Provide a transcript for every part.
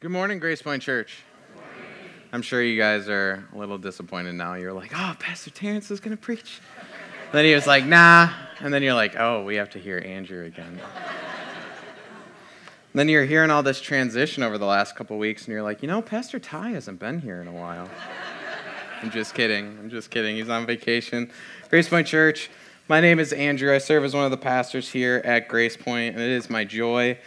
Good morning, Grace Point Church. I'm sure you guys are a little disappointed now. You're like, oh, Pastor Terrence is going to preach. then he was like, nah. And then you're like, oh, we have to hear Andrew again. then you're hearing all this transition over the last couple weeks, and you're like, you know, Pastor Ty hasn't been here in a while. I'm just kidding. I'm just kidding. He's on vacation. Grace Point Church. My name is Andrew. I serve as one of the pastors here at Grace Point, and it is my joy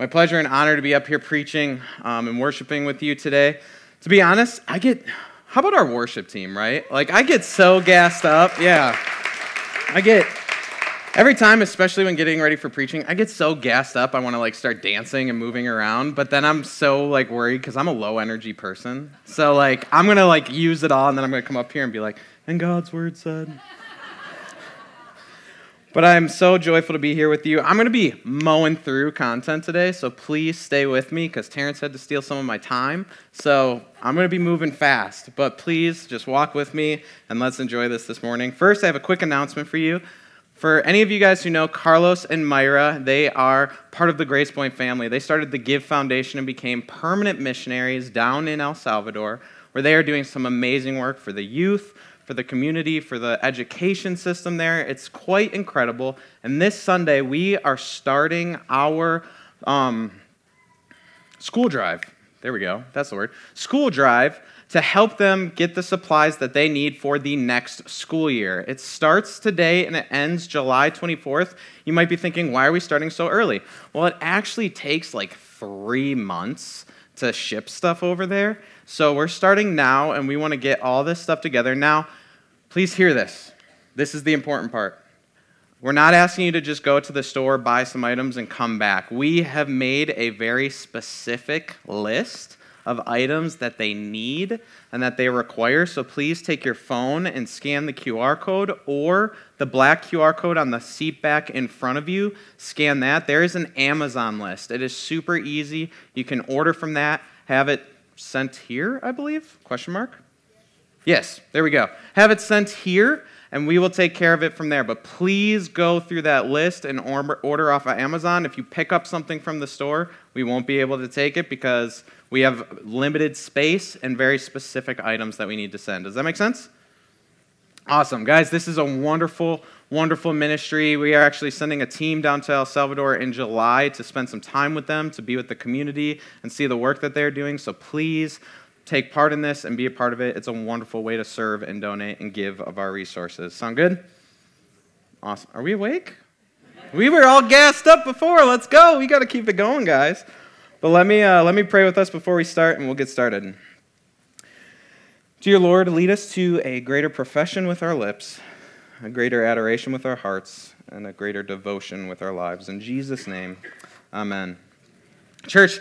my pleasure and honor to be up here preaching um, and worshiping with you today. To be honest, I get, how about our worship team, right? Like, I get so gassed up. Yeah. I get, every time, especially when getting ready for preaching, I get so gassed up. I want to like start dancing and moving around, but then I'm so like worried because I'm a low energy person. So, like, I'm going to like use it all and then I'm going to come up here and be like, and God's word said. But I'm so joyful to be here with you. I'm going to be mowing through content today, so please stay with me because Terrence had to steal some of my time. So I'm going to be moving fast, but please just walk with me and let's enjoy this this morning. First, I have a quick announcement for you. For any of you guys who know Carlos and Myra, they are part of the Grace Point family. They started the Give Foundation and became permanent missionaries down in El Salvador, where they are doing some amazing work for the youth for the community, for the education system there. It's quite incredible. And this Sunday, we are starting our um, school drive. There we go. That's the word. School drive to help them get the supplies that they need for the next school year. It starts today and it ends July 24th. You might be thinking, why are we starting so early? Well, it actually takes like three months to ship stuff over there. So we're starting now and we want to get all this stuff together. Now, Please hear this. This is the important part. We're not asking you to just go to the store, buy some items, and come back. We have made a very specific list of items that they need and that they require. So please take your phone and scan the QR code or the black QR code on the seat back in front of you. Scan that. There is an Amazon list. It is super easy. You can order from that, have it sent here, I believe? Question mark? Yes, there we go. Have it sent here, and we will take care of it from there. But please go through that list and order off of Amazon. If you pick up something from the store, we won't be able to take it because we have limited space and very specific items that we need to send. Does that make sense? Awesome. Guys, this is a wonderful, wonderful ministry. We are actually sending a team down to El Salvador in July to spend some time with them, to be with the community and see the work that they're doing. So please take part in this and be a part of it. It's a wonderful way to serve and donate and give of our resources. Sound good? Awesome. Are we awake? We were all gassed up before. Let's go. We got to keep it going, guys. But let me, uh, let me pray with us before we start, and we'll get started. Dear Lord, lead us to a greater profession with our lips, a greater adoration with our hearts, and a greater devotion with our lives. In Jesus' name, amen. Church,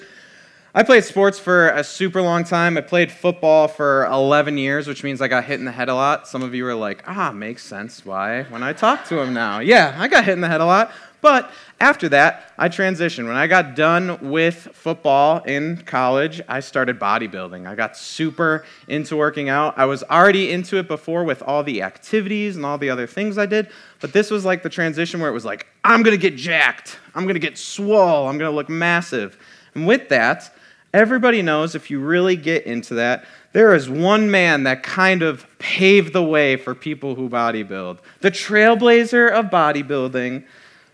I played sports for a super long time. I played football for 11 years, which means I got hit in the head a lot. Some of you are like, ah, makes sense why when I talk to him now. Yeah, I got hit in the head a lot. But after that, I transitioned. When I got done with football in college, I started bodybuilding. I got super into working out. I was already into it before with all the activities and all the other things I did, but this was like the transition where it was like, I'm gonna get jacked. I'm gonna get swole. I'm gonna look massive. And with that, Everybody knows if you really get into that, there is one man that kind of paved the way for people who bodybuild. The trailblazer of bodybuilding,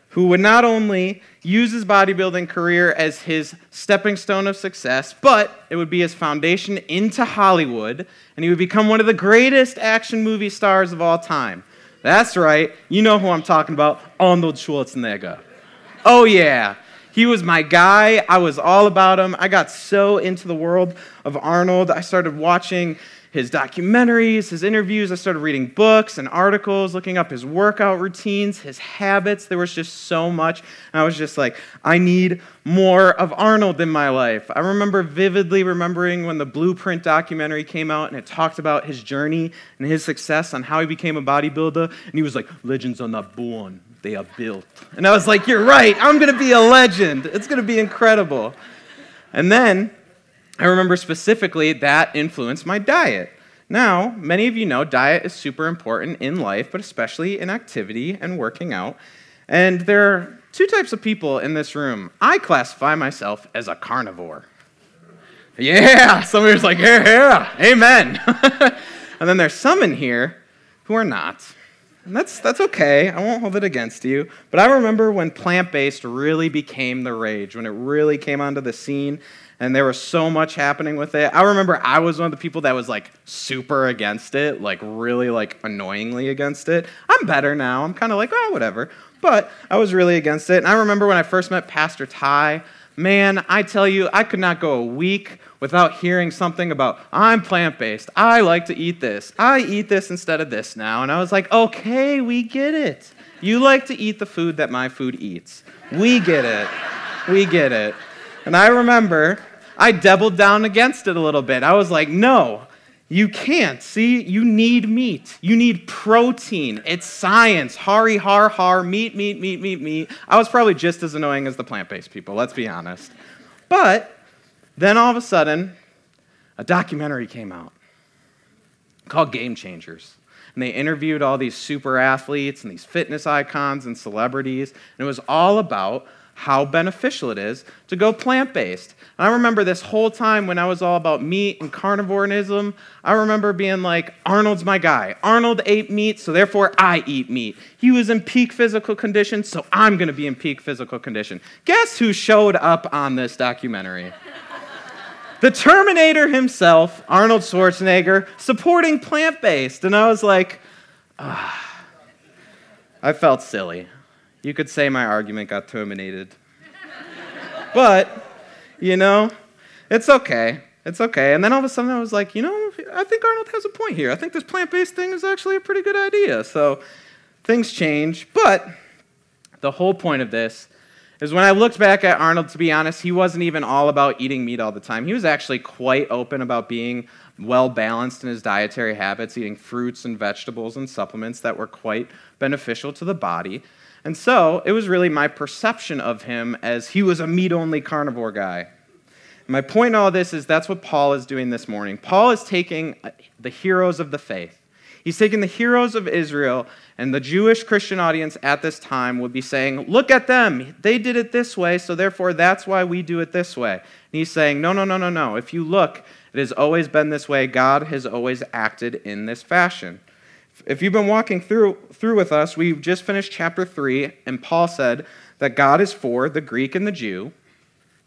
who would not only use his bodybuilding career as his stepping stone of success, but it would be his foundation into Hollywood, and he would become one of the greatest action movie stars of all time. That's right, you know who I'm talking about Arnold Schwarzenegger. Oh, yeah. He was my guy. I was all about him. I got so into the world of Arnold. I started watching his documentaries, his interviews. I started reading books and articles, looking up his workout routines, his habits. There was just so much. And I was just like, I need more of Arnold in my life. I remember vividly remembering when the Blueprint documentary came out and it talked about his journey and his success on how he became a bodybuilder. And he was like, Legends are not born, they are built. And I was like, You're right, I'm gonna be a legend. It's gonna be incredible. And then I remember specifically that influenced my diet. Now, many of you know diet is super important in life, but especially in activity and working out. And there are two types of people in this room. I classify myself as a carnivore. Yeah, somebody's like, yeah, yeah, amen. and then there's some in here who are not. And that's, that's okay. I won't hold it against you. But I remember when plant based really became the rage, when it really came onto the scene and there was so much happening with it. I remember I was one of the people that was like super against it, like really like annoyingly against it. I'm better now. I'm kind of like, oh, whatever. But I was really against it. And I remember when I first met Pastor Ty, man, I tell you, I could not go a week without hearing something about, I'm plant based. I like to eat this. I eat this instead of this now. And I was like, okay, we get it. You like to eat the food that my food eats. We get it. We get it. And I remember I doubled down against it a little bit. I was like, no, you can't. See, you need meat. You need protein. It's science. Hari, har, har, meat, meat, meat, meat, meat. I was probably just as annoying as the plant based people, let's be honest. But then all of a sudden, a documentary came out called Game Changers. And they interviewed all these super athletes and these fitness icons and celebrities. And it was all about how beneficial it is to go plant based. And I remember this whole time when I was all about meat and carnivorism, I remember being like, Arnold's my guy. Arnold ate meat, so therefore I eat meat. He was in peak physical condition, so I'm going to be in peak physical condition. Guess who showed up on this documentary? The Terminator himself, Arnold Schwarzenegger, supporting plant based. And I was like, ah. I felt silly. You could say my argument got terminated. but, you know, it's okay. It's okay. And then all of a sudden I was like, you know, I think Arnold has a point here. I think this plant based thing is actually a pretty good idea. So things change. But the whole point of this is when I looked back at Arnold, to be honest, he wasn't even all about eating meat all the time. He was actually quite open about being well balanced in his dietary habits, eating fruits and vegetables and supplements that were quite beneficial to the body. And so it was really my perception of him as he was a meat only carnivore guy. My point in all this is that's what Paul is doing this morning. Paul is taking the heroes of the faith. He's taking the heroes of Israel, and the Jewish Christian audience at this time would be saying, Look at them. They did it this way, so therefore that's why we do it this way. And he's saying, No, no, no, no, no. If you look, it has always been this way. God has always acted in this fashion. If you've been walking through, through with us, we've just finished chapter 3, and Paul said that God is for the Greek and the Jew,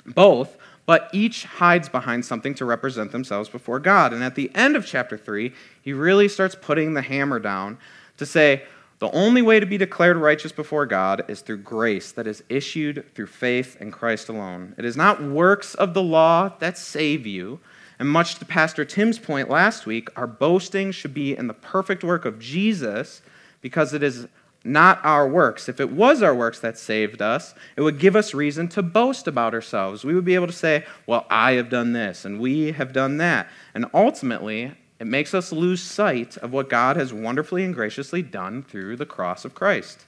both, but each hides behind something to represent themselves before God. And at the end of chapter 3, he really starts putting the hammer down to say, the only way to be declared righteous before God is through grace that is issued through faith in Christ alone. It is not works of the law that save you, and much to Pastor Tim's point last week, our boasting should be in the perfect work of Jesus because it is not our works. If it was our works that saved us, it would give us reason to boast about ourselves. We would be able to say, Well, I have done this and we have done that. And ultimately, it makes us lose sight of what God has wonderfully and graciously done through the cross of Christ.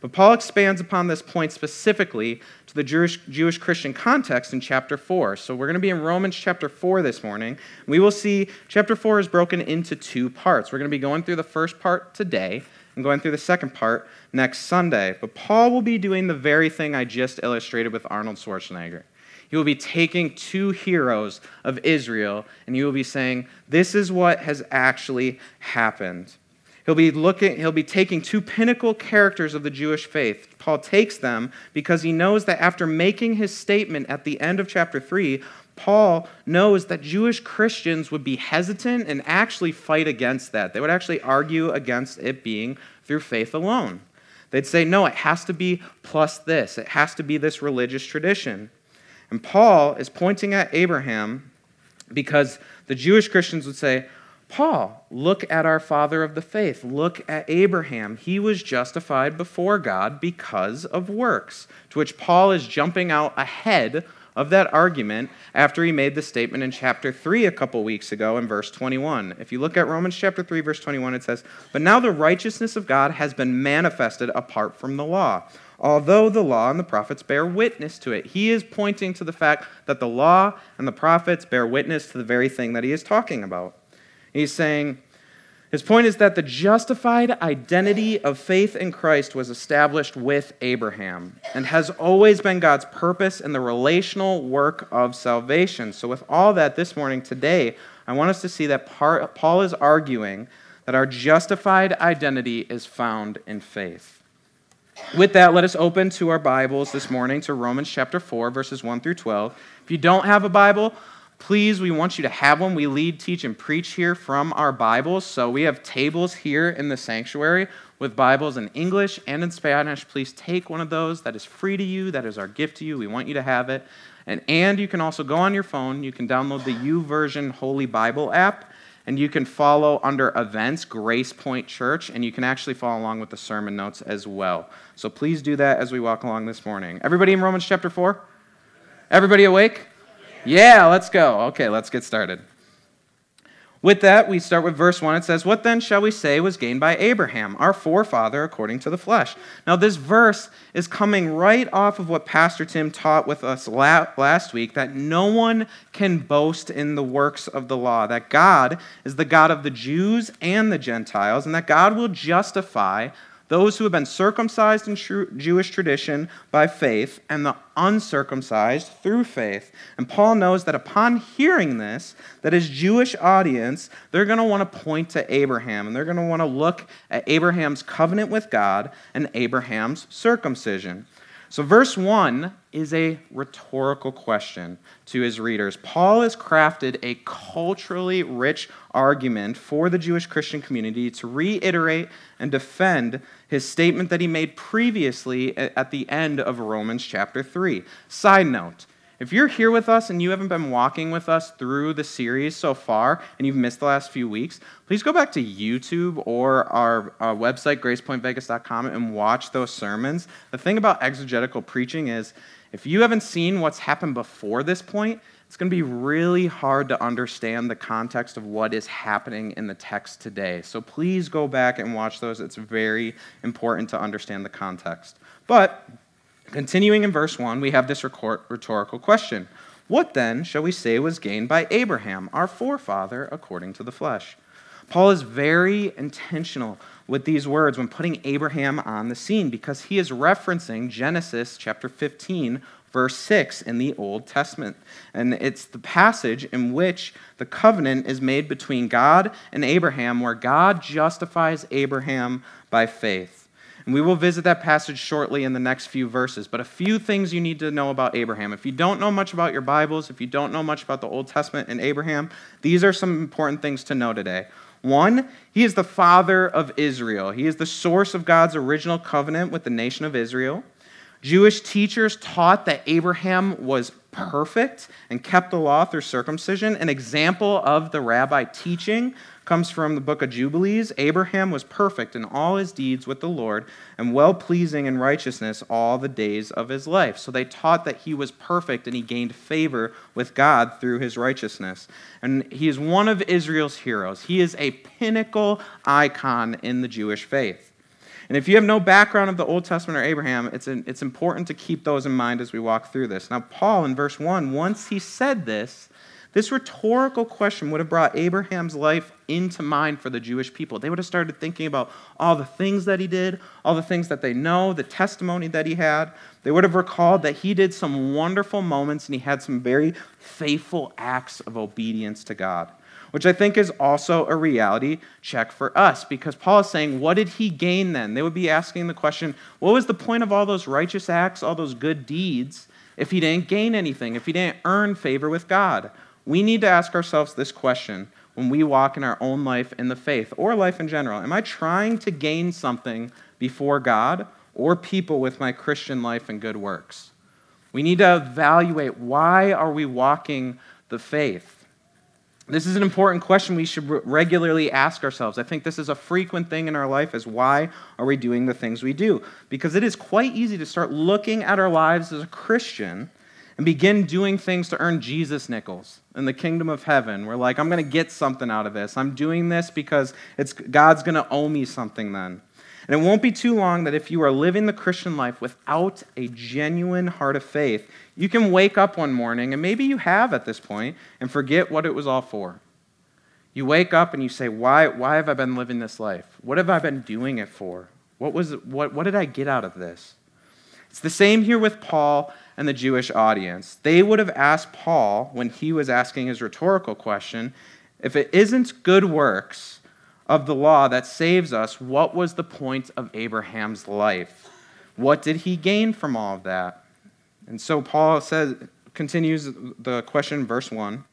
But Paul expands upon this point specifically to the Jewish, Jewish Christian context in chapter 4. So we're going to be in Romans chapter 4 this morning. We will see chapter 4 is broken into two parts. We're going to be going through the first part today and going through the second part next Sunday. But Paul will be doing the very thing I just illustrated with Arnold Schwarzenegger. He will be taking two heroes of Israel and he will be saying, This is what has actually happened. He'll be looking, he'll be taking two pinnacle characters of the Jewish faith. Paul takes them because he knows that after making his statement at the end of chapter 3, Paul knows that Jewish Christians would be hesitant and actually fight against that. They would actually argue against it being through faith alone. They'd say, no, it has to be plus this, it has to be this religious tradition. And Paul is pointing at Abraham because the Jewish Christians would say, Paul, look at our father of the faith. Look at Abraham. He was justified before God because of works. To which Paul is jumping out ahead of that argument after he made the statement in chapter 3 a couple weeks ago in verse 21. If you look at Romans chapter 3 verse 21 it says, "But now the righteousness of God has been manifested apart from the law." Although the law and the prophets bear witness to it. He is pointing to the fact that the law and the prophets bear witness to the very thing that he is talking about. He's saying, His point is that the justified identity of faith in Christ was established with Abraham and has always been God's purpose in the relational work of salvation. So, with all that this morning, today, I want us to see that Paul is arguing that our justified identity is found in faith. With that, let us open to our Bibles this morning to Romans chapter 4, verses 1 through 12. If you don't have a Bible, please, we want you to have one. We lead, teach, and preach here from our Bibles. So we have tables here in the sanctuary with Bibles in English and in Spanish. Please take one of those. That is free to you. That is our gift to you. We want you to have it. And, and you can also go on your phone. You can download the YouVersion Holy Bible app, and you can follow under events Grace Point Church, and you can actually follow along with the sermon notes as well. So please do that as we walk along this morning. Everybody in Romans chapter 4? Everybody awake? Yeah, let's go. Okay, let's get started. With that, we start with verse 1. It says, What then shall we say was gained by Abraham, our forefather according to the flesh? Now, this verse is coming right off of what Pastor Tim taught with us last week that no one can boast in the works of the law, that God is the God of the Jews and the Gentiles, and that God will justify those who have been circumcised in Jewish tradition by faith, and the uncircumcised through faith. And Paul knows that upon hearing this, that his Jewish audience, they're going to want to point to Abraham, and they're going to want to look at Abraham's covenant with God and Abraham's circumcision. So, verse 1 is a rhetorical question to his readers. Paul has crafted a culturally rich argument for the Jewish Christian community to reiterate and defend his statement that he made previously at the end of Romans chapter 3. Side note if you're here with us and you haven't been walking with us through the series so far and you've missed the last few weeks, please go back to YouTube or our, our website, gracepointvegas.com, and watch those sermons. The thing about exegetical preaching is if you haven't seen what's happened before this point, it's going to be really hard to understand the context of what is happening in the text today. So please go back and watch those. It's very important to understand the context. But continuing in verse 1, we have this rhetorical question What then shall we say was gained by Abraham, our forefather, according to the flesh? Paul is very intentional with these words when putting Abraham on the scene because he is referencing Genesis chapter 15, verse 6 in the Old Testament. And it's the passage in which the covenant is made between God and Abraham, where God justifies Abraham by faith. And we will visit that passage shortly in the next few verses. But a few things you need to know about Abraham. If you don't know much about your Bibles, if you don't know much about the Old Testament and Abraham, these are some important things to know today. One, he is the father of Israel. He is the source of God's original covenant with the nation of Israel. Jewish teachers taught that Abraham was perfect and kept the law through circumcision. An example of the rabbi teaching comes from the book of Jubilees. Abraham was perfect in all his deeds with the Lord and well pleasing in righteousness all the days of his life. So they taught that he was perfect and he gained favor with God through his righteousness. And he is one of Israel's heroes. He is a pinnacle icon in the Jewish faith. And if you have no background of the Old Testament or Abraham, it's, an, it's important to keep those in mind as we walk through this. Now, Paul in verse 1, once he said this, this rhetorical question would have brought Abraham's life into mind for the Jewish people. They would have started thinking about all the things that he did, all the things that they know, the testimony that he had. They would have recalled that he did some wonderful moments and he had some very faithful acts of obedience to God which I think is also a reality check for us because Paul is saying, What did he gain then? They would be asking the question, What was the point of all those righteous acts, all those good deeds, if he didn't gain anything, if he didn't earn favor with God? We need to ask ourselves this question when we walk in our own life in the faith or life in general. Am I trying to gain something before God or people with my Christian life and good works? We need to evaluate why are we walking the faith? This is an important question we should regularly ask ourselves. I think this is a frequent thing in our life is why are we doing the things we do? Because it is quite easy to start looking at our lives as a Christian and begin doing things to earn Jesus nickels in the kingdom of heaven. We're like, I'm going to get something out of this. I'm doing this because it's God's going to owe me something then. And it won't be too long that if you are living the Christian life without a genuine heart of faith, you can wake up one morning, and maybe you have at this point, and forget what it was all for. You wake up and you say, why, why have I been living this life? What have I been doing it for? What, was, what, what did I get out of this? It's the same here with Paul and the Jewish audience. They would have asked Paul, when he was asking his rhetorical question, if it isn't good works of the law that saves us, what was the point of Abraham's life? What did he gain from all of that? And so Paul says, continues the question verse 1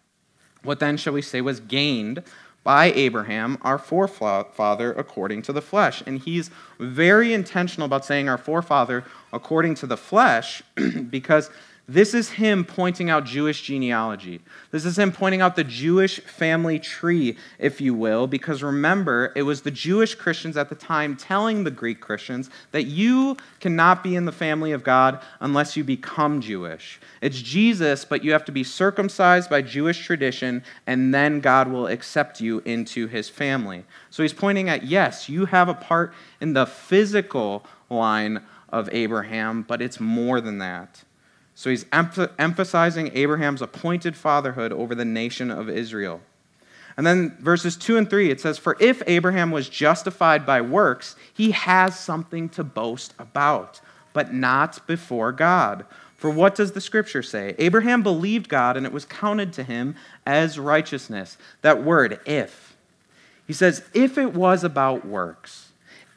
What then shall we say was gained by Abraham, our forefather, according to the flesh? And he's very intentional about saying our forefather according to the flesh because this is him pointing out Jewish genealogy. This is him pointing out the Jewish family tree, if you will, because remember, it was the Jewish Christians at the time telling the Greek Christians that you cannot be in the family of God unless you become Jewish. It's Jesus, but you have to be circumcised by Jewish tradition, and then God will accept you into his family. So he's pointing at yes, you have a part in the physical line of Abraham, but it's more than that. So he's emphasizing Abraham's appointed fatherhood over the nation of Israel. And then verses 2 and 3, it says, For if Abraham was justified by works, he has something to boast about, but not before God. For what does the scripture say? Abraham believed God, and it was counted to him as righteousness. That word, if. He says, if it was about works,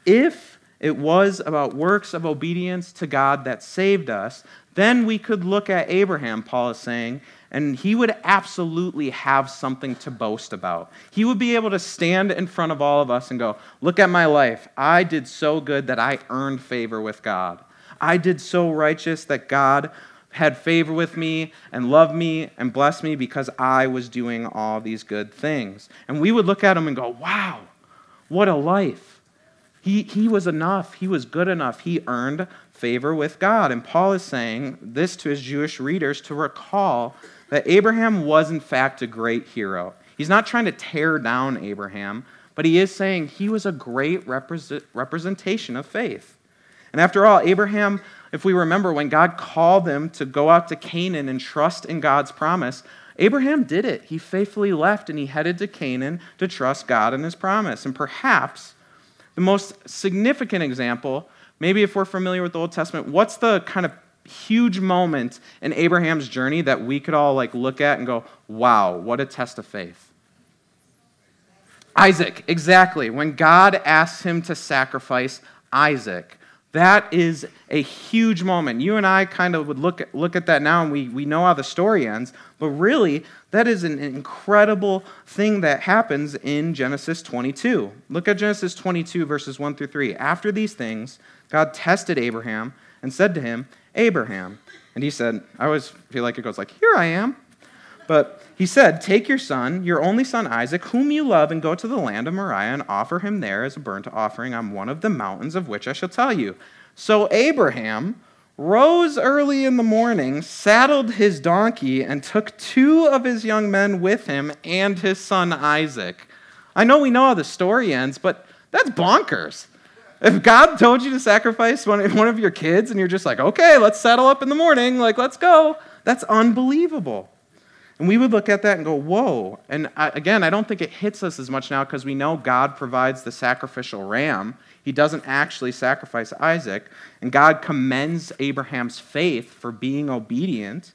if it was about works of obedience to God that saved us, then we could look at Abraham, Paul is saying, and he would absolutely have something to boast about. He would be able to stand in front of all of us and go, Look at my life. I did so good that I earned favor with God. I did so righteous that God had favor with me and loved me and blessed me because I was doing all these good things. And we would look at him and go, Wow, what a life. He, he was enough. He was good enough. He earned favor with God. And Paul is saying this to his Jewish readers to recall that Abraham was, in fact, a great hero. He's not trying to tear down Abraham, but he is saying he was a great represent, representation of faith. And after all, Abraham, if we remember, when God called him to go out to Canaan and trust in God's promise, Abraham did it. He faithfully left and he headed to Canaan to trust God and his promise. And perhaps the most significant example, maybe if we're familiar with the Old Testament, what's the kind of huge moment in Abraham's journey that we could all like look at and go, wow, what a test of faith? Isaac, exactly. When God asks him to sacrifice Isaac, that is a huge moment. You and I kind of would look at, look at that now and we, we know how the story ends, but really, that is an incredible thing that happens in Genesis 22. Look at Genesis 22, verses 1 through 3. After these things, God tested Abraham and said to him, Abraham. And he said, I always feel like it goes like, Here I am. But he said, Take your son, your only son Isaac, whom you love, and go to the land of Moriah and offer him there as a burnt offering on one of the mountains of which I shall tell you. So Abraham rose early in the morning, saddled his donkey, and took two of his young men with him and his son Isaac. I know we know how the story ends, but that's bonkers. If God told you to sacrifice one, one of your kids and you're just like, okay, let's saddle up in the morning, like, let's go, that's unbelievable. And we would look at that and go, whoa. And I, again, I don't think it hits us as much now because we know God provides the sacrificial ram. He doesn't actually sacrifice Isaac. And God commends Abraham's faith for being obedient.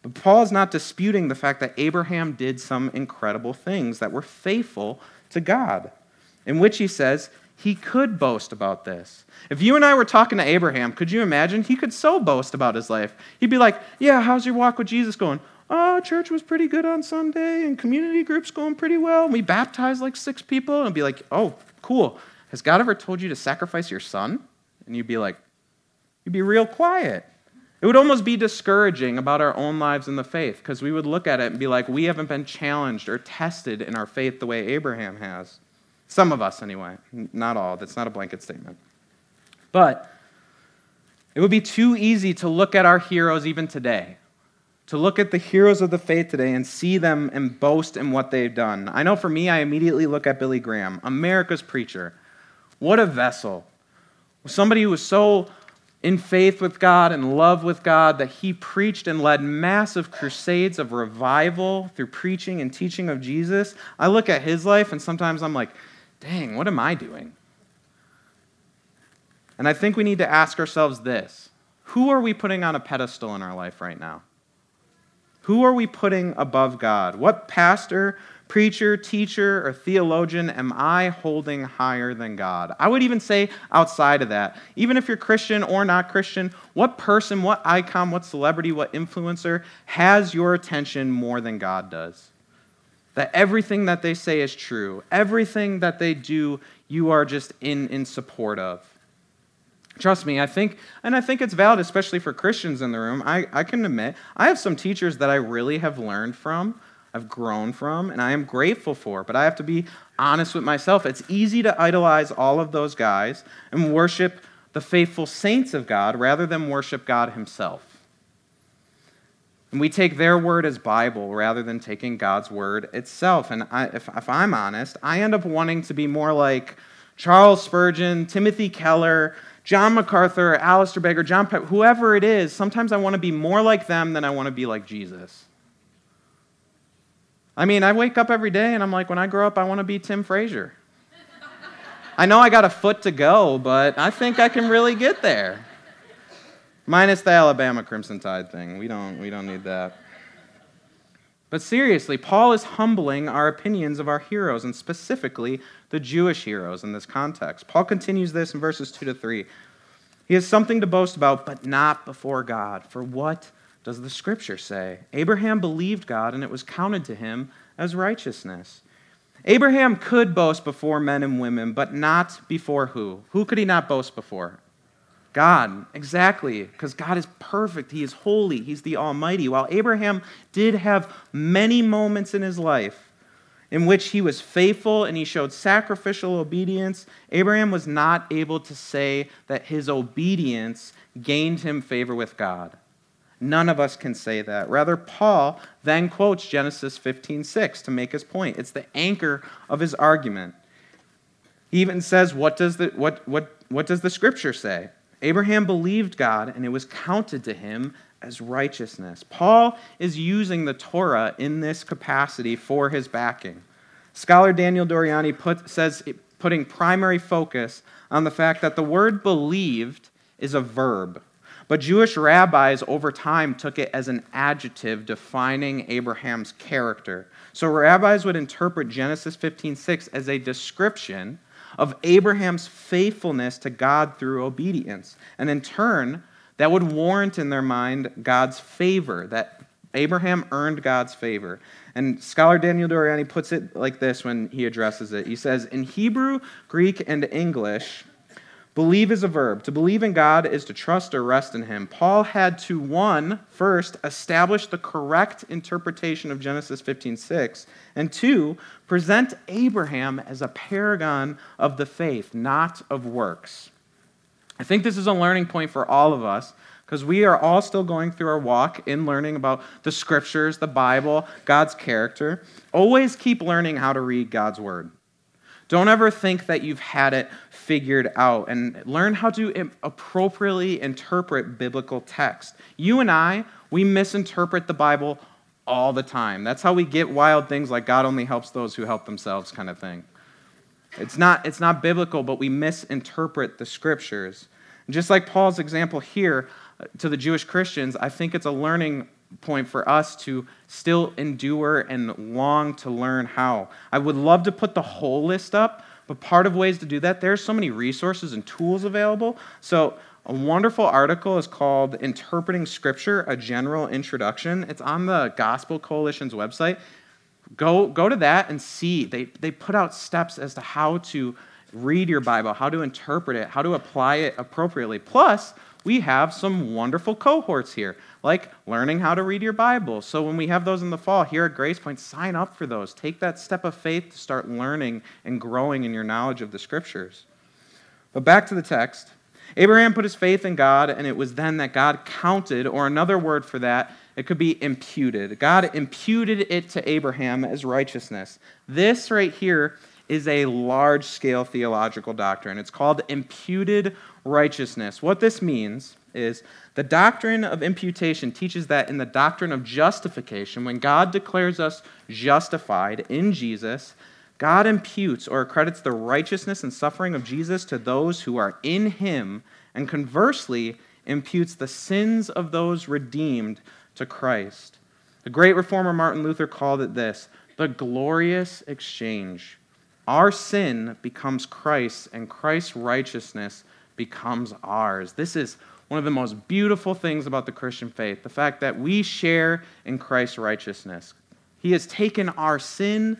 But Paul is not disputing the fact that Abraham did some incredible things that were faithful to God, in which he says he could boast about this. If you and I were talking to Abraham, could you imagine? He could so boast about his life. He'd be like, Yeah, how's your walk with Jesus going? oh, church was pretty good on Sunday and community groups going pretty well. And we baptized like six people and be like, oh, cool. Has God ever told you to sacrifice your son? And you'd be like, you'd be real quiet. It would almost be discouraging about our own lives in the faith because we would look at it and be like, we haven't been challenged or tested in our faith the way Abraham has. Some of us, anyway. Not all. That's not a blanket statement. But it would be too easy to look at our heroes even today to look at the heroes of the faith today and see them and boast in what they've done. I know for me, I immediately look at Billy Graham, America's preacher. What a vessel. Somebody who was so in faith with God and love with God, that he preached and led massive crusades of revival through preaching and teaching of Jesus. I look at his life and sometimes I'm like, dang, what am I doing? And I think we need to ask ourselves this Who are we putting on a pedestal in our life right now? Who are we putting above God? What pastor, preacher, teacher, or theologian am I holding higher than God? I would even say outside of that, even if you're Christian or not Christian, what person, what icon, what celebrity, what influencer has your attention more than God does? That everything that they say is true, everything that they do, you are just in, in support of. Trust me, I think, and I think it's valid, especially for Christians in the room. I, I can admit, I have some teachers that I really have learned from, I've grown from, and I am grateful for, but I have to be honest with myself. It's easy to idolize all of those guys and worship the faithful saints of God rather than worship God Himself. And we take their word as Bible rather than taking God's word itself. And I, if, if I'm honest, I end up wanting to be more like Charles Spurgeon, Timothy Keller, John MacArthur, Alistair Begg, John Piper, whoever it is, sometimes I want to be more like them than I want to be like Jesus. I mean, I wake up every day and I'm like, when I grow up, I want to be Tim Frazier. I know I got a foot to go, but I think I can really get there. Minus the Alabama Crimson Tide thing. We don't, we don't need that. But seriously, Paul is humbling our opinions of our heroes, and specifically the Jewish heroes in this context. Paul continues this in verses 2 to 3. He has something to boast about, but not before God. For what does the scripture say? Abraham believed God, and it was counted to him as righteousness. Abraham could boast before men and women, but not before who? Who could he not boast before? God, exactly, because God is perfect. He is holy. He's the Almighty. While Abraham did have many moments in his life in which he was faithful and he showed sacrificial obedience, Abraham was not able to say that his obedience gained him favor with God. None of us can say that. Rather, Paul then quotes Genesis 15:6 to make his point. It's the anchor of his argument. He even says, what does the, what, what, what does the scripture say? Abraham believed God, and it was counted to him as righteousness. Paul is using the Torah in this capacity for his backing. Scholar Daniel Doriani put, says, putting primary focus on the fact that the word believed is a verb. But Jewish rabbis over time took it as an adjective defining Abraham's character. So rabbis would interpret Genesis 15:6 as a description of Abraham's faithfulness to God through obedience. And in turn, that would warrant in their mind God's favor, that Abraham earned God's favor. And scholar Daniel Doriani puts it like this when he addresses it. He says, In Hebrew, Greek, and English, believe is a verb. To believe in God is to trust or rest in Him. Paul had to, one, first, establish the correct interpretation of Genesis 15:6, and two, present Abraham as a paragon of the faith, not of works. I think this is a learning point for all of us because we are all still going through our walk in learning about the scriptures, the Bible, God's character. Always keep learning how to read God's word. Don't ever think that you've had it figured out and learn how to appropriately interpret biblical text. You and I, we misinterpret the Bible all the time. That's how we get wild things like God only helps those who help themselves kind of thing. It's not, it's not biblical, but we misinterpret the scriptures. And just like Paul's example here uh, to the Jewish Christians, I think it's a learning point for us to still endure and long to learn how. I would love to put the whole list up, but part of ways to do that, there's so many resources and tools available. So a wonderful article is called Interpreting Scripture, a General Introduction. It's on the Gospel Coalition's website. Go, go to that and see. They, they put out steps as to how to read your Bible, how to interpret it, how to apply it appropriately. Plus, we have some wonderful cohorts here, like learning how to read your Bible. So when we have those in the fall here at Grace Point, sign up for those. Take that step of faith to start learning and growing in your knowledge of the Scriptures. But back to the text. Abraham put his faith in God, and it was then that God counted, or another word for that it could be imputed. God imputed it to Abraham as righteousness. This right here is a large scale theological doctrine. It's called imputed righteousness. What this means is the doctrine of imputation teaches that in the doctrine of justification, when God declares us justified in Jesus, God imputes or accredits the righteousness and suffering of Jesus to those who are in him, and conversely, imputes the sins of those redeemed to Christ. The great reformer Martin Luther called it this the glorious exchange. Our sin becomes Christ's, and Christ's righteousness becomes ours. This is one of the most beautiful things about the Christian faith the fact that we share in Christ's righteousness. He has taken our sin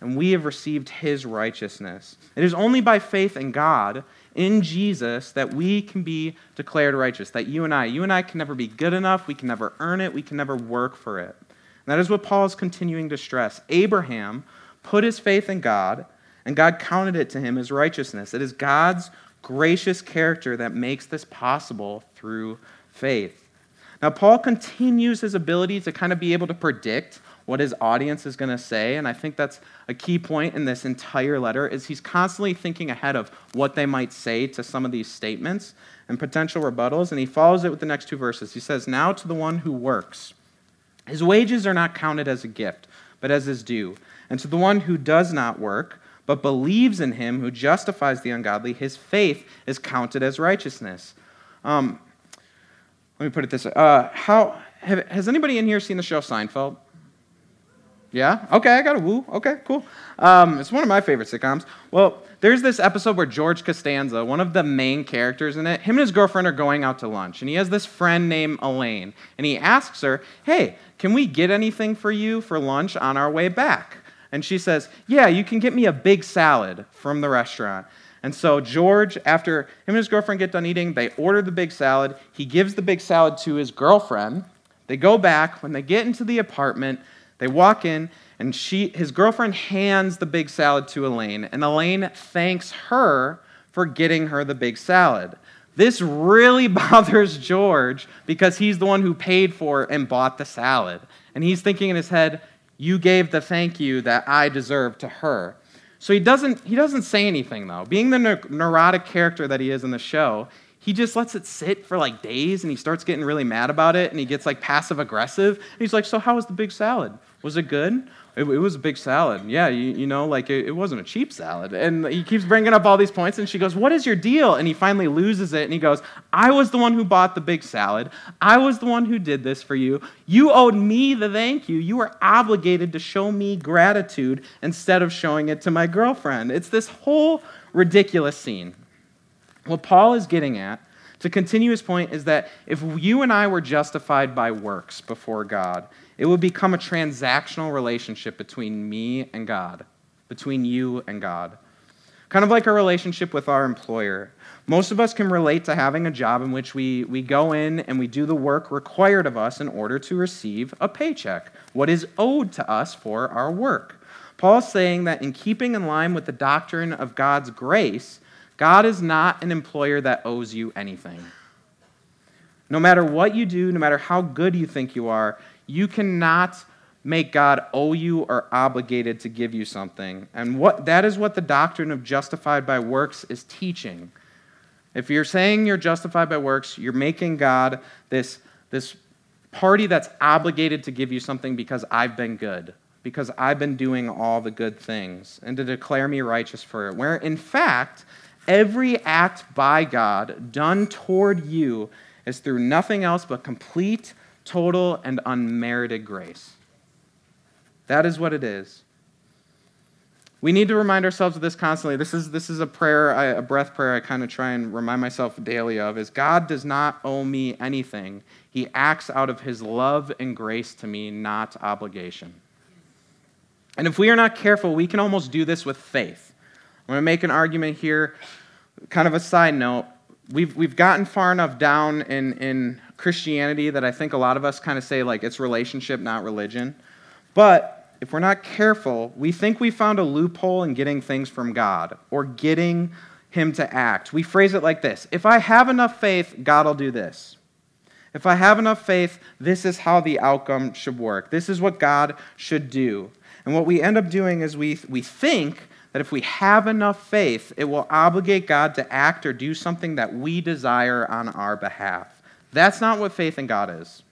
and we have received his righteousness. It is only by faith in God, in Jesus, that we can be declared righteous. That you and I, you and I can never be good enough, we can never earn it, we can never work for it. And that is what Paul is continuing to stress. Abraham put his faith in God, and God counted it to him as righteousness. It is God's gracious character that makes this possible through faith. Now, Paul continues his ability to kind of be able to predict what his audience is going to say and i think that's a key point in this entire letter is he's constantly thinking ahead of what they might say to some of these statements and potential rebuttals and he follows it with the next two verses. He says now to the one who works. His wages are not counted as a gift but as his due. And to the one who does not work but believes in him who justifies the ungodly his faith is counted as righteousness um, let me put it this way uh, how, have, has anybody in here seen the show seinfeld yeah? Okay, I got a woo. Okay, cool. Um, it's one of my favorite sitcoms. Well, there's this episode where George Costanza, one of the main characters in it, him and his girlfriend are going out to lunch, and he has this friend named Elaine, and he asks her, Hey, can we get anything for you for lunch on our way back? And she says, Yeah, you can get me a big salad from the restaurant. And so George, after him and his girlfriend get done eating, they order the big salad. He gives the big salad to his girlfriend. They go back. When they get into the apartment, they walk in, and she, his girlfriend hands the big salad to Elaine, and Elaine thanks her for getting her the big salad. This really bothers George because he's the one who paid for and bought the salad. And he's thinking in his head, You gave the thank you that I deserve to her. So he doesn't, he doesn't say anything, though. Being the neurotic character that he is in the show, he just lets it sit for like days and he starts getting really mad about it and he gets like passive aggressive. And he's like, So, how was the big salad? Was it good? It, it was a big salad. Yeah, you, you know, like it, it, wasn't a cheap salad. And he keeps bringing up all these points, and she goes, What is your deal? And he finally loses it, and he goes, I was the one who bought the big salad. I was the one who did this for you. You owed me the thank you. You were obligated to show me gratitude instead of showing it to my girlfriend. It's this whole ridiculous scene. What Paul is getting at to continue his point is that if you and I were justified by works before God, it would become a transactional relationship between me and God, between you and God. Kind of like a relationship with our employer. Most of us can relate to having a job in which we, we go in and we do the work required of us in order to receive a paycheck, what is owed to us for our work. Paul is saying that in keeping in line with the doctrine of God's grace, God is not an employer that owes you anything. No matter what you do, no matter how good you think you are, you cannot make God owe you or obligated to give you something. And what, that is what the doctrine of justified by works is teaching. If you're saying you're justified by works, you're making God this, this party that's obligated to give you something because I've been good, because I've been doing all the good things, and to declare me righteous for it. Where, in fact, every act by God done toward you is through nothing else but complete total and unmerited grace. That is what it is. We need to remind ourselves of this constantly. This is, this is a prayer, a breath prayer I kind of try and remind myself daily of is God does not owe me anything. He acts out of his love and grace to me, not obligation. And if we are not careful, we can almost do this with faith. I'm going to make an argument here, kind of a side note. We've, we've gotten far enough down in, in Christianity that I think a lot of us kind of say, like, it's relationship, not religion. But if we're not careful, we think we found a loophole in getting things from God or getting Him to act. We phrase it like this If I have enough faith, God will do this. If I have enough faith, this is how the outcome should work. This is what God should do. And what we end up doing is we, we think that if we have enough faith, it will obligate God to act or do something that we desire on our behalf. That's not what faith in God is.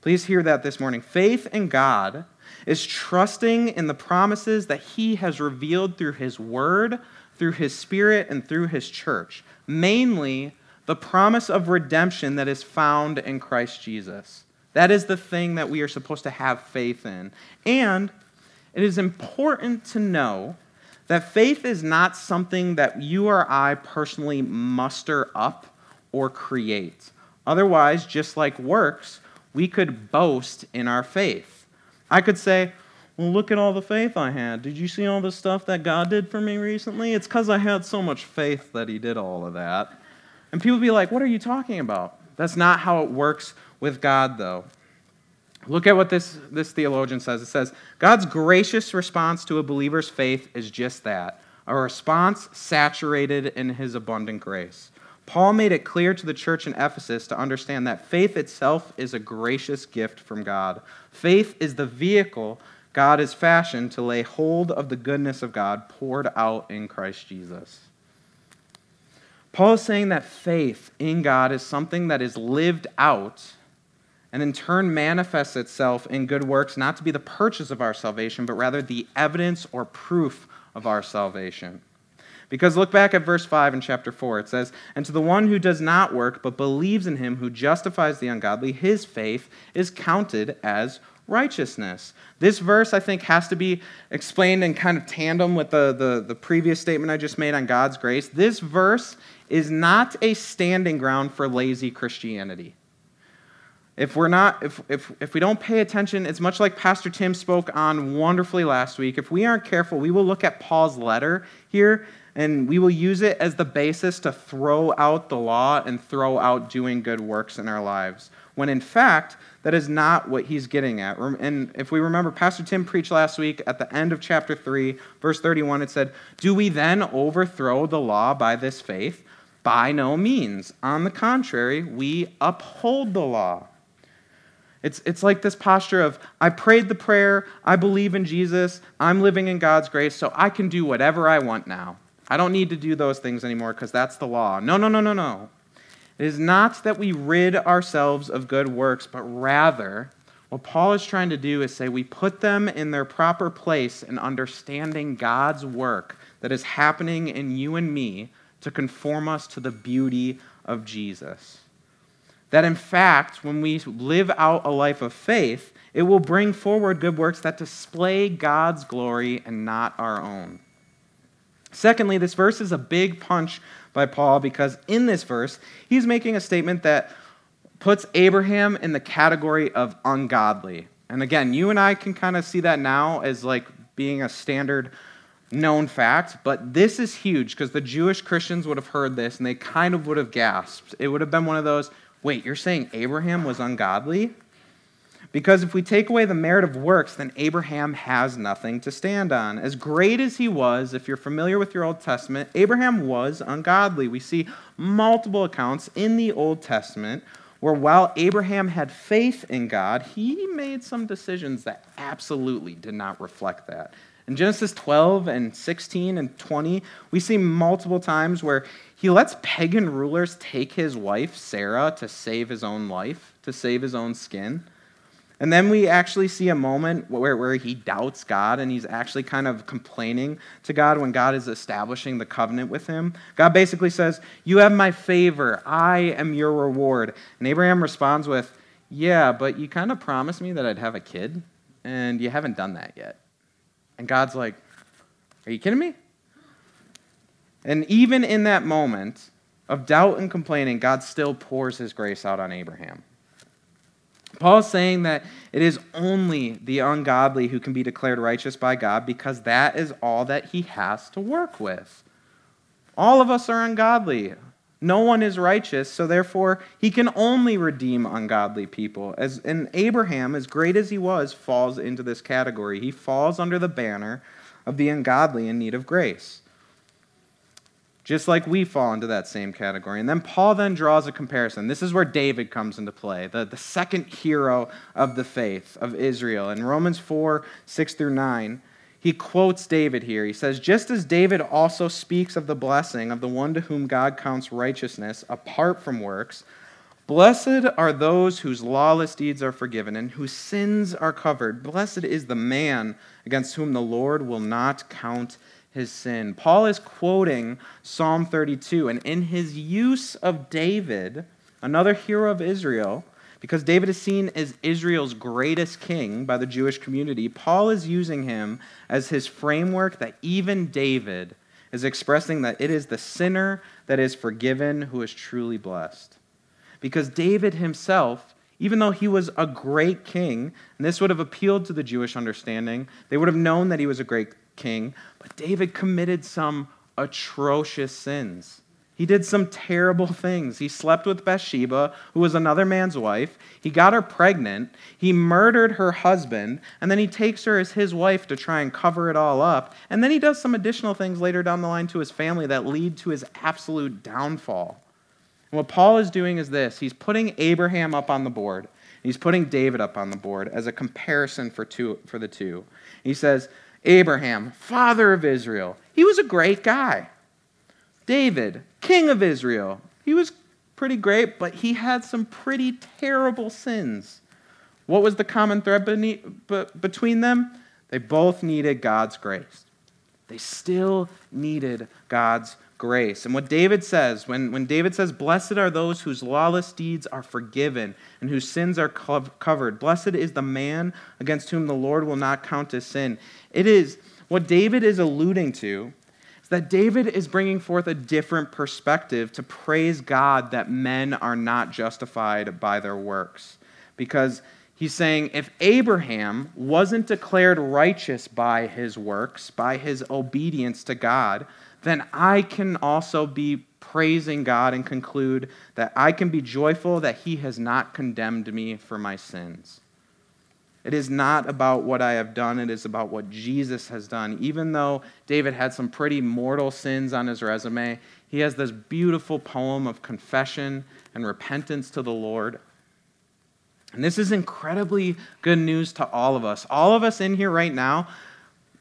Please hear that this morning. Faith in God is trusting in the promises that He has revealed through His Word, through His Spirit, and through His church. Mainly, the promise of redemption that is found in Christ Jesus. That is the thing that we are supposed to have faith in. And it is important to know that faith is not something that you or I personally muster up or create. Otherwise, just like works, we could boast in our faith. I could say, well, look at all the faith I had. Did you see all the stuff that God did for me recently? It's because I had so much faith that He did all of that. And people be like, what are you talking about? That's not how it works with God, though. Look at what this, this theologian says. It says, God's gracious response to a believer's faith is just that a response saturated in his abundant grace. Paul made it clear to the church in Ephesus to understand that faith itself is a gracious gift from God. Faith is the vehicle God has fashioned to lay hold of the goodness of God poured out in Christ Jesus. Paul is saying that faith in God is something that is lived out and in turn manifests itself in good works, not to be the purchase of our salvation, but rather the evidence or proof of our salvation. Because look back at verse 5 in chapter 4. It says, And to the one who does not work, but believes in him who justifies the ungodly, his faith is counted as righteousness. This verse, I think, has to be explained in kind of tandem with the, the, the previous statement I just made on God's grace. This verse is not a standing ground for lazy Christianity. If we're not, if, if, if we don't pay attention, it's much like Pastor Tim spoke on wonderfully last week. If we aren't careful, we will look at Paul's letter here and we will use it as the basis to throw out the law and throw out doing good works in our lives. When in fact, that is not what he's getting at. And if we remember, Pastor Tim preached last week at the end of chapter 3, verse 31, it said, Do we then overthrow the law by this faith? By no means. On the contrary, we uphold the law. It's, it's like this posture of, I prayed the prayer, I believe in Jesus, I'm living in God's grace, so I can do whatever I want now. I don't need to do those things anymore because that's the law. No, no, no, no, no. It is not that we rid ourselves of good works, but rather, what Paul is trying to do is say we put them in their proper place in understanding God's work that is happening in you and me to conform us to the beauty of Jesus. That in fact, when we live out a life of faith, it will bring forward good works that display God's glory and not our own. Secondly, this verse is a big punch by Paul because in this verse, he's making a statement that puts Abraham in the category of ungodly. And again, you and I can kind of see that now as like being a standard known fact, but this is huge because the Jewish Christians would have heard this and they kind of would have gasped. It would have been one of those, Wait, you're saying Abraham was ungodly? Because if we take away the merit of works, then Abraham has nothing to stand on. As great as he was, if you're familiar with your Old Testament, Abraham was ungodly. We see multiple accounts in the Old Testament where while Abraham had faith in God, he made some decisions that absolutely did not reflect that. In Genesis 12 and 16 and 20, we see multiple times where he lets pagan rulers take his wife, Sarah, to save his own life, to save his own skin. And then we actually see a moment where, where he doubts God and he's actually kind of complaining to God when God is establishing the covenant with him. God basically says, You have my favor, I am your reward. And Abraham responds with, Yeah, but you kind of promised me that I'd have a kid, and you haven't done that yet. And God's like, Are you kidding me? And even in that moment of doubt and complaining, God still pours his grace out on Abraham. Paul is saying that it is only the ungodly who can be declared righteous by God because that is all that he has to work with. All of us are ungodly. No one is righteous, so therefore he can only redeem ungodly people. As and Abraham, as great as he was, falls into this category. He falls under the banner of the ungodly in need of grace just like we fall into that same category. And then Paul then draws a comparison. This is where David comes into play, the, the second hero of the faith of Israel. In Romans 4 6 through 9, he quotes David here. He says, Just as David also speaks of the blessing of the one to whom God counts righteousness apart from works, blessed are those whose lawless deeds are forgiven and whose sins are covered. Blessed is the man against whom the Lord will not count his sin. Paul is quoting Psalm 32, and in his use of David, another hero of Israel, because David is seen as Israel's greatest king by the Jewish community, Paul is using him as his framework that even David is expressing that it is the sinner that is forgiven who is truly blessed. Because David himself, even though he was a great king, and this would have appealed to the Jewish understanding, they would have known that he was a great king, but David committed some atrocious sins. He did some terrible things. He slept with Bathsheba, who was another man's wife. He got her pregnant. He murdered her husband. And then he takes her as his wife to try and cover it all up. And then he does some additional things later down the line to his family that lead to his absolute downfall. And what Paul is doing is this he's putting Abraham up on the board. He's putting David up on the board as a comparison for, two, for the two. He says, Abraham, father of Israel, he was a great guy. David, king of Israel. He was pretty great, but he had some pretty terrible sins. What was the common thread between them? They both needed God's grace. They still needed God's grace. And what David says, when, when David says, Blessed are those whose lawless deeds are forgiven and whose sins are covered, blessed is the man against whom the Lord will not count as sin. It is what David is alluding to is that David is bringing forth a different perspective to praise God that men are not justified by their works. Because he's saying if Abraham wasn't declared righteous by his works, by his obedience to God, then I can also be praising God and conclude that I can be joyful that he has not condemned me for my sins. It is not about what I have done, it is about what Jesus has done. Even though David had some pretty mortal sins on his resume, he has this beautiful poem of confession and repentance to the Lord. And this is incredibly good news to all of us. All of us in here right now,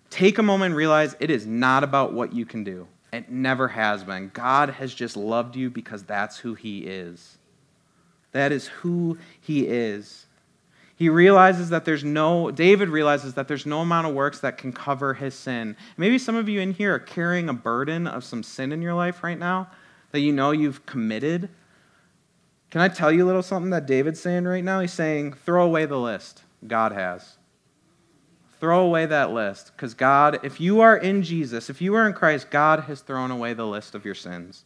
take a moment and realize it is not about what you can do. It never has been. God has just loved you because that's who He is. That is who He is. He realizes that there's no, David realizes that there's no amount of works that can cover his sin. Maybe some of you in here are carrying a burden of some sin in your life right now that you know you've committed. Can I tell you a little something that David's saying right now? He's saying, throw away the list. God has. Throw away that list. Because God, if you are in Jesus, if you are in Christ, God has thrown away the list of your sins.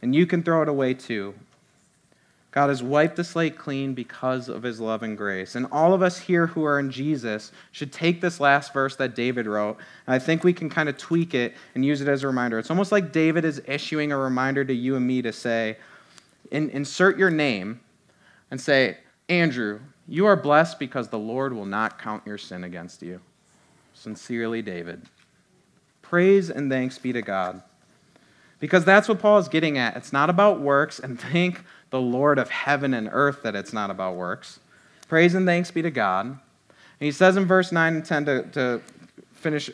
And you can throw it away too. God has wiped the slate clean because of his love and grace. And all of us here who are in Jesus should take this last verse that David wrote, and I think we can kind of tweak it and use it as a reminder. It's almost like David is issuing a reminder to you and me to say, in, insert your name and say, Andrew, you are blessed because the Lord will not count your sin against you. Sincerely, David. Praise and thanks be to God. Because that's what Paul is getting at. It's not about works, and thank the Lord of heaven and earth that it's not about works. Praise and thanks be to God. And he says in verse 9 and 10 to, to finish,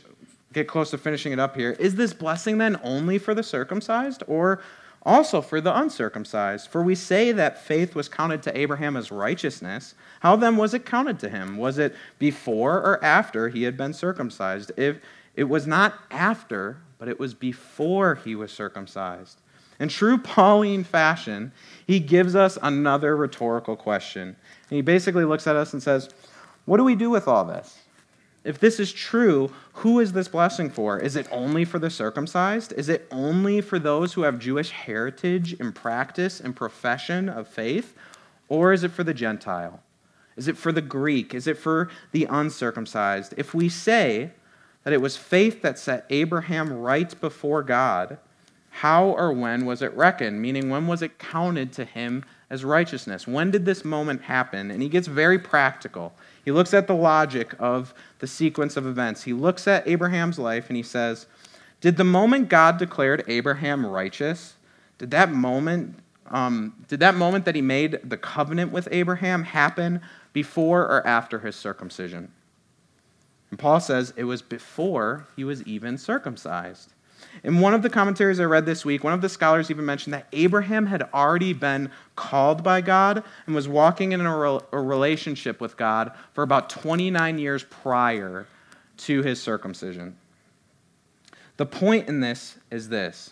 get close to finishing it up here Is this blessing then only for the circumcised or also for the uncircumcised? For we say that faith was counted to Abraham as righteousness. How then was it counted to him? Was it before or after he had been circumcised? If it was not after, but it was before he was circumcised. In true Pauline fashion, he gives us another rhetorical question. And he basically looks at us and says, What do we do with all this? If this is true, who is this blessing for? Is it only for the circumcised? Is it only for those who have Jewish heritage and practice and profession of faith? Or is it for the Gentile? Is it for the Greek? Is it for the uncircumcised? If we say that it was faith that set Abraham right before God, how or when was it reckoned? Meaning, when was it counted to him as righteousness? When did this moment happen? And he gets very practical. He looks at the logic of the sequence of events. He looks at Abraham's life and he says, Did the moment God declared Abraham righteous, did that moment, um, did that moment that he made the covenant with Abraham happen before or after his circumcision? And Paul says it was before he was even circumcised. In one of the commentaries I read this week, one of the scholars even mentioned that Abraham had already been called by God and was walking in a, relationship with God for about 29 years prior to his circumcision. The point in this is this.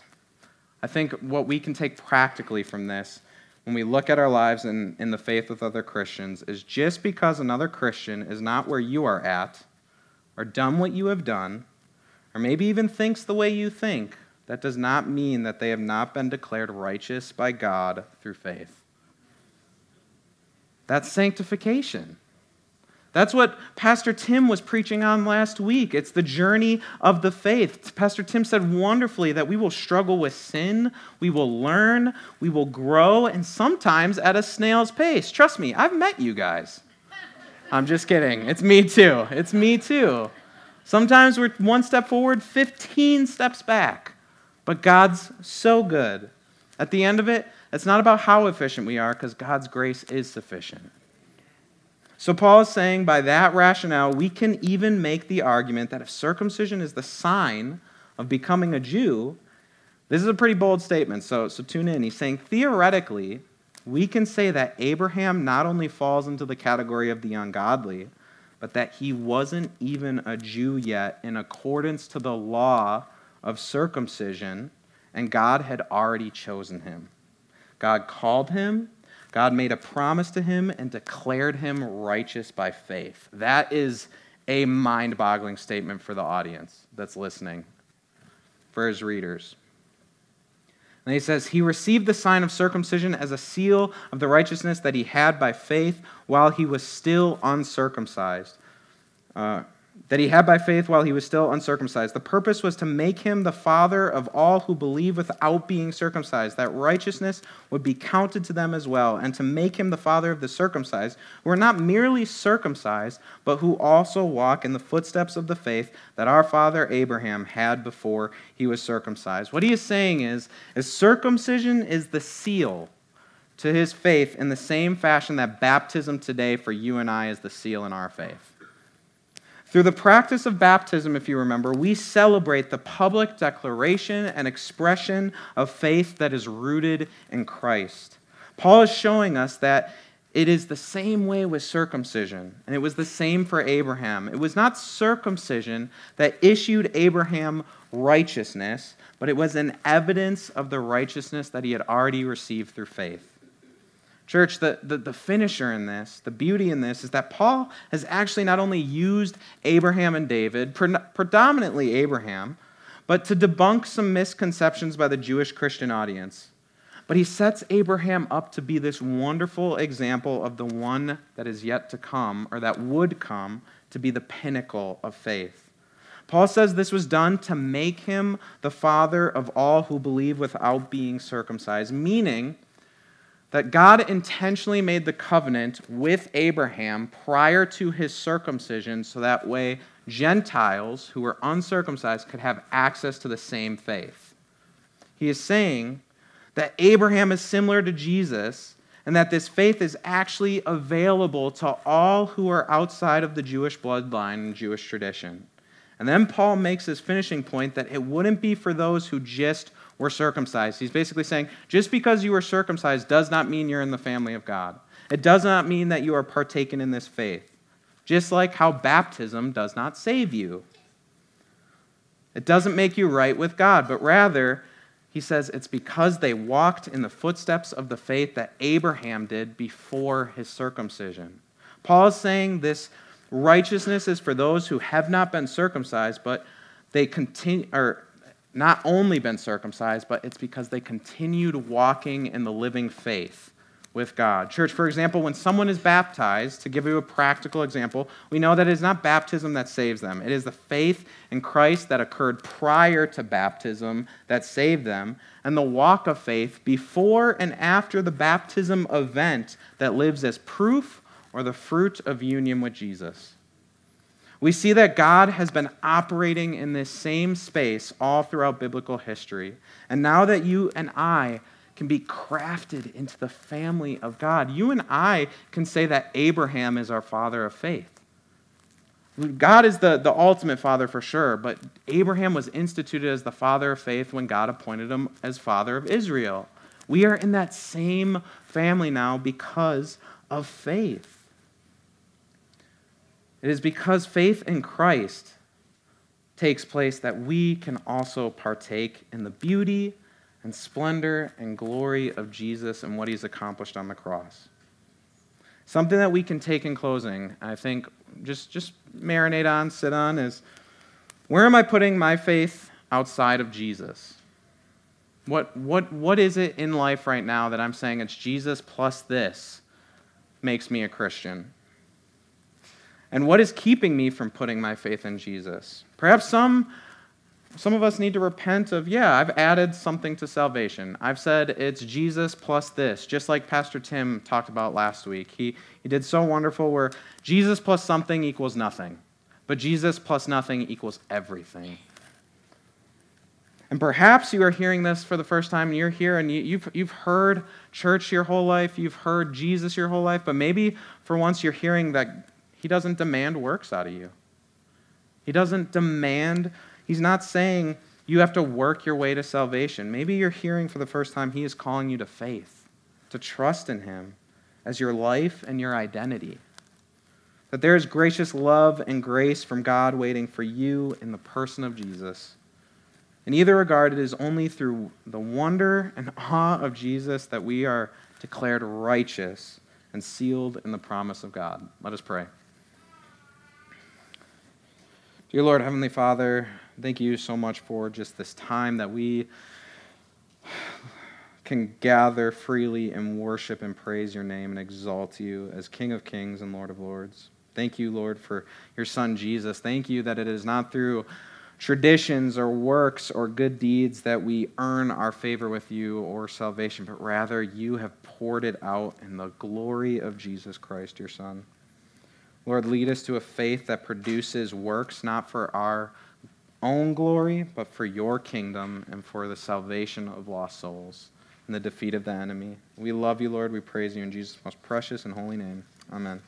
I think what we can take practically from this when we look at our lives in, in the faith with other Christians is just because another Christian is not where you are at, or done what you have done, or maybe even thinks the way you think, that does not mean that they have not been declared righteous by God through faith. That's sanctification. That's what Pastor Tim was preaching on last week. It's the journey of the faith. Pastor Tim said wonderfully that we will struggle with sin, we will learn, we will grow, and sometimes at a snail's pace. Trust me, I've met you guys. I'm just kidding. It's me too. It's me too. Sometimes we're one step forward, 15 steps back. But God's so good. At the end of it, it's not about how efficient we are, because God's grace is sufficient. So, Paul is saying by that rationale, we can even make the argument that if circumcision is the sign of becoming a Jew, this is a pretty bold statement, so, so tune in. He's saying theoretically, we can say that Abraham not only falls into the category of the ungodly, but that he wasn't even a Jew yet in accordance to the law of circumcision, and God had already chosen him. God called him, God made a promise to him and declared him righteous by faith. That is a mind boggling statement for the audience that's listening, for his readers. And he says, He received the sign of circumcision as a seal of the righteousness that he had by faith while he was still uncircumcised. Uh, that he had by faith while he was still uncircumcised. The purpose was to make him the father of all who believe without being circumcised, that righteousness would be counted to them as well, and to make him the father of the circumcised, who are not merely circumcised, but who also walk in the footsteps of the faith that our father Abraham had before he was circumcised. What he is saying is, is circumcision is the seal to his faith in the same fashion that baptism today for you and I is the seal in our faith. Through the practice of baptism, if you remember, we celebrate the public declaration and expression of faith that is rooted in Christ. Paul is showing us that it is the same way with circumcision, and it was the same for Abraham. It was not circumcision that issued Abraham righteousness, but it was an evidence of the righteousness that he had already received through faith. Church, the, the, the, finisher in this, the beauty in this, is that Paul has actually not only used Abraham and David, pre- predominantly Abraham, but to debunk some misconceptions by the Jewish Christian audience. But he sets Abraham up to be this wonderful example of the one that is yet to come, or that would come, to be the pinnacle of faith. Paul says this was done to make him the father of all who believe without being circumcised, meaning that God intentionally made the covenant with Abraham prior to his circumcision so that way Gentiles who were uncircumcised could have access to the same faith. He is saying that Abraham is similar to Jesus and that this faith is actually available to all who are outside of the Jewish bloodline and Jewish tradition. And then Paul makes his finishing point that it wouldn't be for those who just were circumcised. He's basically saying just because you were circumcised does not mean you're in the family of God. It does not mean that you are partaken in this faith. Just like how baptism does not save you. It doesn't make you right with God, but rather, he says it's because they walked in the footsteps of the faith that Abraham did before his circumcision. Paul is saying this righteousness is for those who have not been circumcised, but they continue, or not only been circumcised, but it's because they continued walking in the living faith with God. Church, for example, when someone is baptized, to give you a practical example, we know that it is not baptism that saves them. It is the faith in Christ that occurred prior to baptism that saved them, and the walk of faith before and after the baptism event that lives as proof or the fruit of union with Jesus. We see that God has been operating in this same space all throughout biblical history. And now that you and I can be crafted into the family of God, you and I can say that Abraham is our father of faith. God is the, the ultimate father for sure, but Abraham was instituted as the father of faith when God appointed him as father of Israel. We are in that same family now because of faith. It is because faith in Christ takes place that we can also partake in the beauty and splendor and glory of Jesus and what he's accomplished on the cross. Something that we can take in closing, I think, just, just marinate on, sit on, is where am I putting my faith outside of Jesus? What, what, what is it in life right now that I'm saying it's Jesus plus this makes me a Christian? And what is keeping me from putting my faith in Jesus? Perhaps some some of us need to repent of, yeah, I've added something to salvation. I've said it's Jesus plus this, just like Pastor Tim talked about last week. He, he did so wonderful where Jesus plus something equals nothing, but Jesus plus nothing equals everything. And perhaps you are hearing this for the first time, and you're here and you, you've, you've heard church your whole life, you've heard Jesus your whole life, but maybe for once you're hearing that He doesn't demand works out of you. He doesn't demand He's not saying you have to work your way to salvation. Maybe you're hearing for the first time He is calling you to faith, to trust in Him as your life and your identity. That there is gracious love and grace from God waiting for you in the person of Jesus. In either regard, it is only through the wonder and awe of Jesus that we are declared righteous and sealed in the promise of God. Let us pray. Dear Lord, Heavenly Father, thank you so much for just this time that we can gather freely and worship and praise your name and exalt you as King of Kings and Lord of Lords. Thank you, Lord, for your Son Jesus. Thank you that it is not through traditions or works or good deeds that we earn our favor with you or salvation, but rather you have poured it out in the glory of Jesus Christ, your Son. Lord, lead us to a faith that produces works not for our own glory, but for your kingdom and for the salvation of lost souls and the defeat of the enemy. We love you, Lord. We praise you in Jesus' most precious and holy name. Amen.